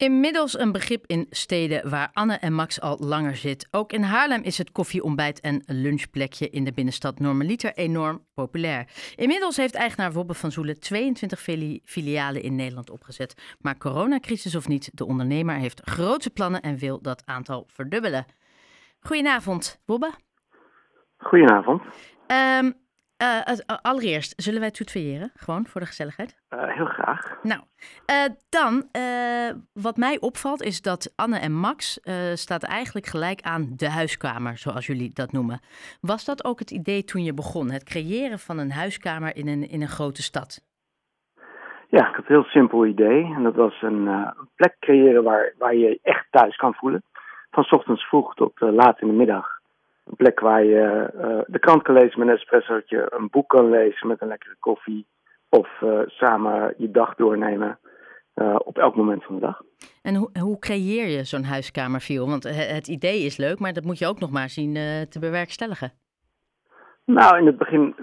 Inmiddels een begrip in steden waar Anne en Max al langer zit. Ook in Haarlem is het koffie, ontbijt en lunchplekje in de binnenstad normaliter enorm populair. Inmiddels heeft eigenaar Wobbe van Zoelen 22 filialen in Nederland opgezet. Maar coronacrisis of niet, de ondernemer heeft grote plannen en wil dat aantal verdubbelen. Goedenavond, Wobbe. Goedenavond. Um, uh, allereerst, zullen wij tutoyeren? Gewoon voor de gezelligheid? Uh, heel graag. Nou, uh, dan, wat mij opvalt is dat Anne en Max staat eigenlijk gelijk aan de huiskamer, zoals jullie dat noemen. Was dat ook het idee toen je begon, het creëren van een huiskamer in een, in een grote stad? Ja, ik had een heel simpel idee. En dat was een plek creëren waar, waar je je echt thuis kan voelen. Van ochtends vroeg tot laat in de middag. Een plek waar je uh, de krant kan lezen met een espressootje, een boek kan lezen met een lekkere koffie. Of uh, samen je dag doornemen uh, op elk moment van de dag. En hoe, hoe creëer je zo'n huiskamerfeel? Want het idee is leuk, maar dat moet je ook nog maar zien te bewerkstelligen. Nou, in het begin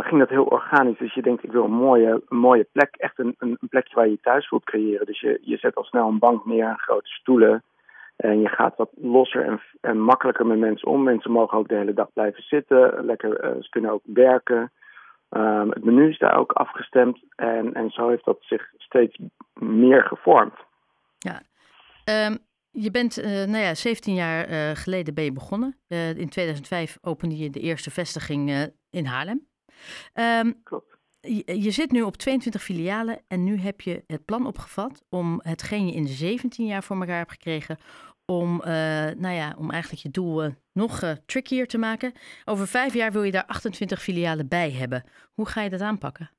ging dat heel organisch. Dus je denkt, ik wil een mooie, een mooie plek. Echt een, een, plekje waar je je thuis wilt creëren. Dus je, je zet al snel een bank neer, grote stoelen. En je gaat wat losser en, en makkelijker met mensen om. Mensen mogen ook de hele dag blijven zitten. Lekker, uh, ze kunnen ook werken. Um, het menu is daar ook afgestemd. En, en zo heeft dat zich steeds meer gevormd. Ja. Um, je bent, uh, nou ja, 17 jaar uh, geleden ben je begonnen. in 2005 opende je de eerste vestiging in Haarlem. Um, Klopt. Je, zit nu op 22 filialen en nu heb je het plan opgevat om hetgeen je in 17 jaar voor elkaar hebt gekregen, om, uh, nou ja, om eigenlijk je doel uh, nog uh, trickier te maken. Over vijf jaar wil je daar 28 filialen bij hebben. Hoe ga je dat aanpakken?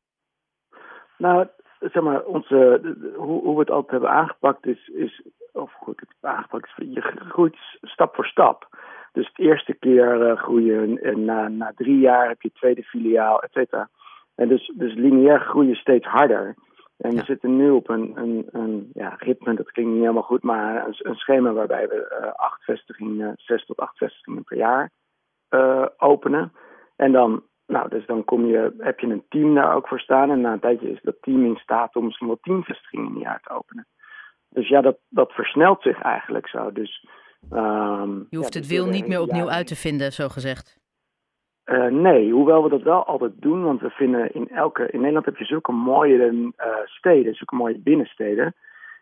Nou, zeg maar, onze, hoe, hoe we het altijd hebben aangepakt is, is of goed, het aangepakt is, je groeit stap voor stap. Dus het eerste keer groeien en na, na drie jaar heb je tweede filiaal, et cetera. En dus, dus lineair groeien steeds harder. En we zitten nu op een, een, een ja, ritme, dat klinkt niet helemaal goed, maar een, een schema waarbij we uh, acht vestigingen, zes tot acht vestigingen per jaar uh, openen. En dan, nou, dus dan kom je, heb je een team daar ook voor staan. En na een tijdje is dat team in staat om misschien wel tien vestigingen in een jaar te openen. Dus ja, dat, dat versnelt zich eigenlijk zo. Dus, um, je hoeft ja, het wiel niet meer opnieuw uit te vinden, zo gezegd. Uh, nee, hoewel we dat wel altijd doen, want we vinden in elke. In Nederland heb je zulke mooie uh, steden, zulke mooie binnensteden.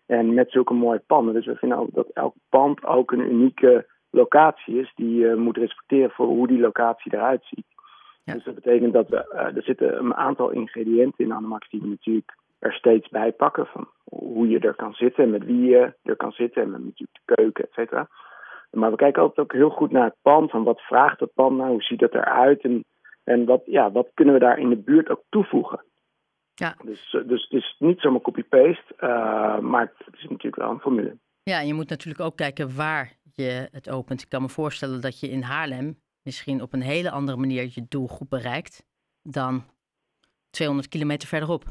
En met zulke mooie panden. Dus we vinden ook dat elk pand ook een unieke locatie is die je moet respecteren voor hoe die locatie eruit ziet. Ja. Dus dat betekent dat we, uh, er zitten een aantal ingrediënten in Anemax die we natuurlijk er steeds bij pakken. Van hoe je er kan zitten en met wie je er kan zitten en met natuurlijk de keuken, et cetera. Maar we kijken altijd ook heel goed naar het pand. Van wat vraagt het pand nou? Hoe ziet het eruit? En, en wat, ja, wat kunnen we daar in de buurt ook toevoegen? Ja. Dus, eh, dus het is niet zomaar copy-paste, uh, maar het is natuurlijk wel een formule. Ja, je moet natuurlijk ook kijken waar je het opent. Ik kan me voorstellen dat je in Haarlem misschien op een hele andere manier je doelgroep bereikt dan 200 kilometer verderop.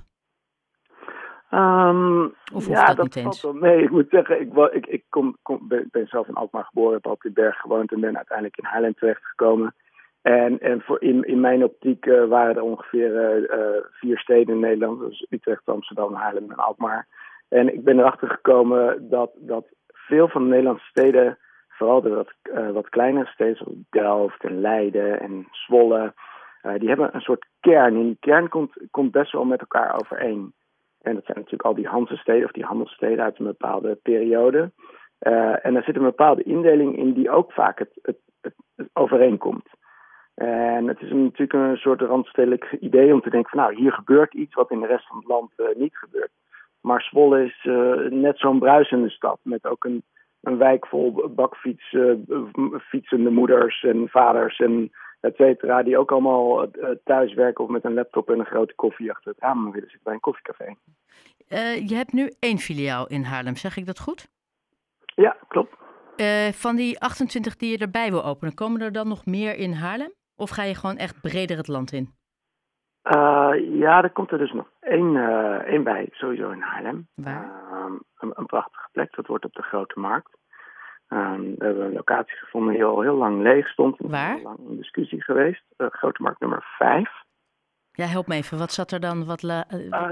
Um, of ja, dat, eens? Wel mee. Ik moet zeggen, ik, ik, ik kom, kom, ben, ben, zelf in Alkmaar geboren, heb op die berg gewoond en ben uiteindelijk in Haarlem terechtgekomen. En, en voor in, in mijn optiek uh, waren er ongeveer uh, vier steden in Nederland, dus Utrecht, Amsterdam, Haarlem en Alkmaar. En ik ben erachter gekomen dat, dat veel van de Nederlandse steden, vooral de wat, uh, wat kleinere steden, zoals Delft en Leiden en Zwolle, die hebben een soort kern. En die kern komt, komt best wel met elkaar overeen. En dat zijn natuurlijk al die Hanse-steden of die handelssteden uit een bepaalde periode. Uh, en daar zit een bepaalde indeling in die ook vaak het, het, het, overeenkomt. En het is natuurlijk een soort randstedelijk idee om te denken van nou, hier gebeurt iets wat in de rest van het land uh, niet gebeurt. Maar Zwolle is uh, net zo'n bruisende stad met ook een, een wijk vol bakfiets, fietsende moeders en vaders en et cetera, die ook allemaal uh, thuis werken of met een laptop en een grote koffie achter het raam willen zitten bij een koffiecafé. Uh, je hebt nu één filiaal in Haarlem, zeg ik dat goed? Ja, klopt. Uh, van die 28 die je erbij wil openen, komen er dan nog meer in Haarlem? Of ga je gewoon echt breder het land in? ja, er komt er dus nog één, één bij, sowieso in Haarlem. Waar? Ehm, een, een prachtige plek, dat wordt op de Grote Markt. Um, we hebben een locatie gevonden die al heel lang leeg stond. Waar? Heel lang in discussie geweest. Uh, grote markt nummer 5. Ja, help me even. Wat zat er dan? Wat la... uh,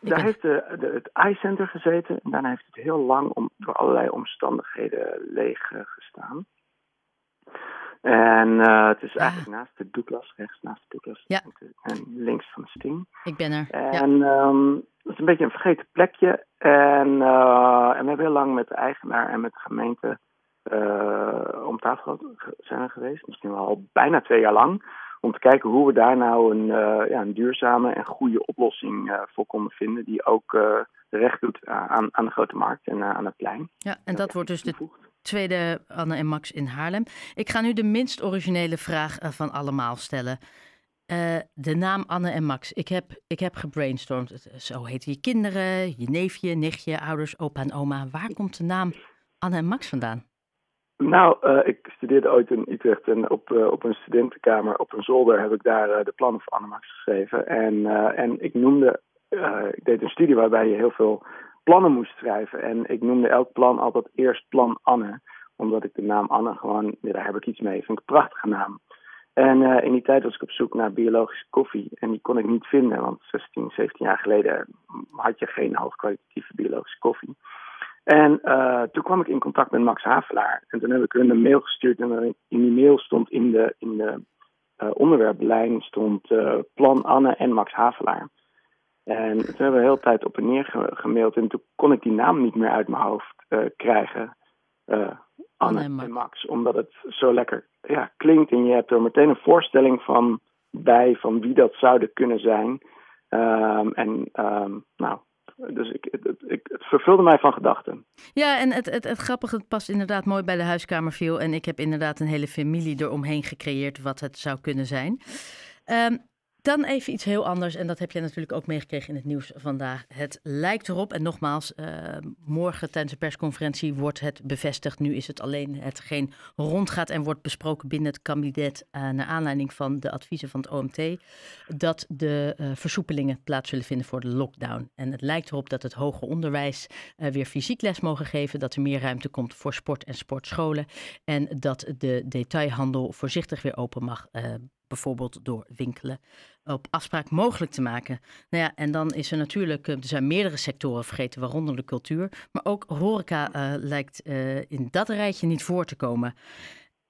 daar heeft de, de, het iCenter gezeten en daarna heeft het heel lang om, door allerlei omstandigheden leeg gestaan. En uh, het is eigenlijk naast de Douglas, rechts naast de Douglas ja. en links van de Sting. Ik ben er. En ja. um, het is een beetje een vergeten plekje. En, uh, en we hebben heel lang met de eigenaar en met de gemeente uh, om tafel zijn geweest. Misschien wel al bijna twee jaar lang. Om te kijken hoe we daar nou een, ja, een duurzame en goede oplossing voor konden vinden. Die ook recht doet aan, aan de grote markt en aan het plein. Ja, en dat, dat wordt dus de tweede Anne en Max in Haarlem. Ik ga nu de minst originele vraag van allemaal stellen. Uh, de naam Anne en Max. Ik heb, ik heb gebrainstormd. Zo heten je kinderen, je neefje, nichtje, ouders, opa en oma. Waar komt de naam Anne en Max vandaan? Nou, uh, ik studeerde ooit in Utrecht en op, op een studentenkamer op een zolder heb ik daar de plannen voor Anne Max geschreven. En, en ik noemde, ik deed een studie waarbij je heel veel plannen moest schrijven. En ik noemde elk plan altijd eerst plan Anne. Omdat ik de naam Anne gewoon, daar heb ik iets mee. Vind ik een prachtige naam. En uh, in die tijd was ik op zoek naar biologische koffie. En die kon ik niet vinden, want 16, 17 jaar geleden had je geen hoogkwalitatieve biologische koffie. En uh, toen kwam ik in contact met Max Havelaar. En toen heb ik hun een mail gestuurd. En in die mail stond in de, in de uh, onderwerplijn stond plan Anne en Max Havelaar. En toen hebben we de hele tijd op en neer gemaild. En toen kon ik die naam niet meer uit mijn hoofd krijgen. Anne en Max. en Max. Omdat het zo lekker ja, klinkt en je hebt er meteen een voorstelling van bij van wie dat zouden kunnen zijn. Um, en um, nou, dus ik, het, ik, het vervulde mij van gedachten. Ja, en het, het, het grappige het past inderdaad mooi bij de huiskamer viel. En ik heb inderdaad een hele familie eromheen gecreëerd wat het zou kunnen zijn. Um, dan even iets heel anders, en dat heb jij natuurlijk ook meegekregen in het nieuws vandaag. Het lijkt erop, en nogmaals, uh, morgen tijdens de persconferentie wordt het bevestigd. Nu is het alleen hetgeen rondgaat en wordt besproken binnen het kabinet uh, naar aanleiding van de adviezen van het OMT, dat de uh, versoepelingen plaats zullen vinden voor de lockdown. En het lijkt erop dat het hoger onderwijs weer fysiek les mogen geven, dat er meer ruimte komt voor sport en sportscholen en dat de detailhandel voorzichtig weer open mag bijvoorbeeld door winkelen op afspraak mogelijk te maken. Nou ja, en dan is er natuurlijk, eh, er zijn meerdere sectoren vergeten, waaronder de cultuur, maar ook horeca uh, lijkt uh, in dat rijtje niet voor te komen.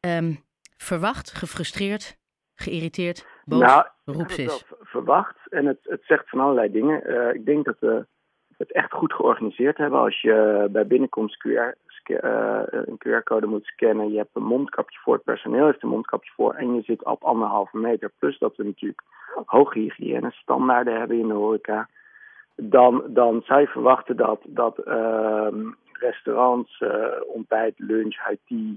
Um, verwacht, gefrustreerd, geïrriteerd, boos, nou, roepsis. verwacht en het, het zegt van allerlei dingen. Uh, ik denk dat we het echt goed georganiseerd hebben. Als je bij binnenkomst QR, een QR-code moet scannen, je hebt een mondkapje voor, het personeel heeft een mondkapje voor en je zit op anderhalve meter. Plus dat we natuurlijk hoge hygiëne standaarden hebben in de horeca. Dan, dan zou je verwachten dat, dat uh, restaurants, uh, ontbijt, lunch, high tea,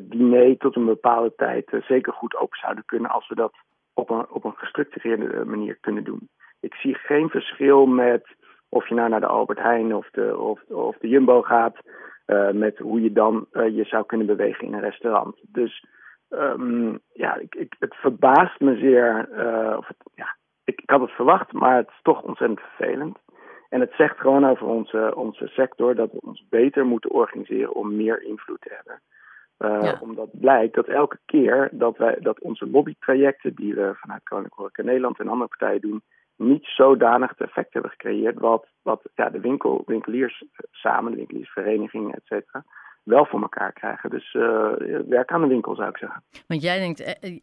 diner tot een bepaalde tijd zeker goed open zouden kunnen als we dat op een, op een gestructureerde manier kunnen doen. Ik zie geen verschil met of je nou naar de Albert Heijn of de, of, of de Jumbo gaat, uh, met hoe je dan uh, je zou kunnen bewegen in een restaurant. Dus um, ja, ik, ik, het verbaast me zeer. Uh, of het, ja, ik, ik had het verwacht, maar het is toch ontzettend vervelend. En het zegt gewoon over onze, onze sector dat we ons beter moeten organiseren om meer invloed te hebben. Ja. Omdat blijkt dat elke keer dat, wij, dat onze lobbytrajecten die we vanuit Koninklijke Nederland en andere partijen doen, niet zodanig het effect hebben gecreëerd wat, wat ja, de winkel, winkeliers samen, de winkeliersverenigingen, et cetera, wel voor elkaar krijgen. Dus uh, werk aan de winkel, zou ik zeggen. Want jij denkt, eh,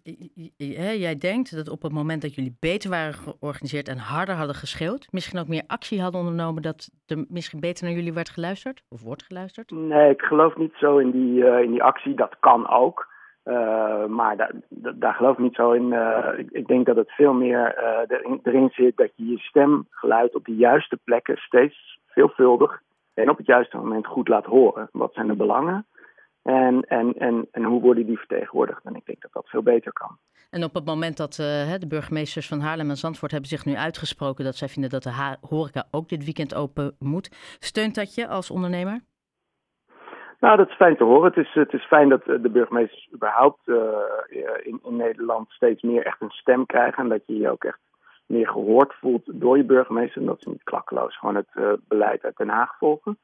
eh, jij denkt dat op het moment dat jullie beter waren georganiseerd en harder hadden geschreeuwd, misschien ook meer actie hadden ondernomen, dat er misschien beter naar jullie werd geluisterd of wordt geluisterd? Nee, ik geloof niet zo in die, uh, in die actie. Dat kan ook. Uh, maar daar, geloof ik niet zo in. Uh, ik, denk dat het veel meer erin, erin, zit dat je je stemgeluid op de juiste plekken steeds veelvuldig en op het juiste moment goed laat horen. Wat zijn de belangen en, en, en, en hoe worden die vertegenwoordigd? En ik denk dat dat veel beter kan. En op het moment dat de burgemeesters van Haarlem en Zandvoort hebben zich nu uitgesproken dat zij vinden dat de horeca ook dit weekend open moet, steunt dat je als ondernemer? Nou, dat is fijn te horen. Het is, het is fijn dat de burgemeesters überhaupt uh, in, in, Nederland steeds meer echt een stem krijgen. En dat je je ook echt meer gehoord voelt door je burgemeester. En dat ze niet klakkeloos gewoon het uh, beleid uit Den Haag volgen.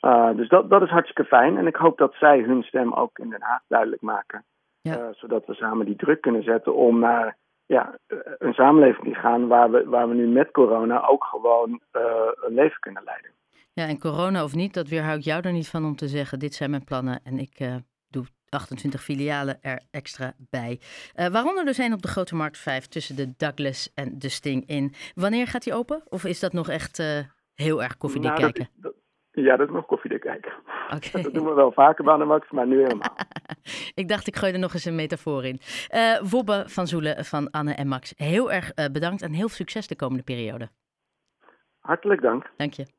Uh, dus dat, dat is hartstikke fijn. En ik hoop dat zij hun stem ook in Den Haag duidelijk maken. Ja. zodat we samen die druk kunnen zetten om naar ja, een samenleving die gaan waar we, waar we nu met corona ook gewoon een leven kunnen leiden. Ja, en corona of niet, dat weerhoudt jou er niet van om te zeggen: dit zijn mijn plannen en ik uh, doe 28 filialen er extra bij. Uh, waaronder dus een op de Grote Markt 5 tussen de Douglas en de Sting in. Wanneer gaat die open? Of is dat nog echt uh, heel erg koffiedik nou, kijken? Dat, dat, ja, dat is nog koffiedik kijken. Okay. Dat doen we wel vaker bij Max, maar nu helemaal. ik dacht, ik gooi er nog eens een metafoor in. Uh, Wobbe van Zoelen van Anne en Max, heel erg bedankt en heel veel succes de komende periode. Hartelijk dank. Dank je.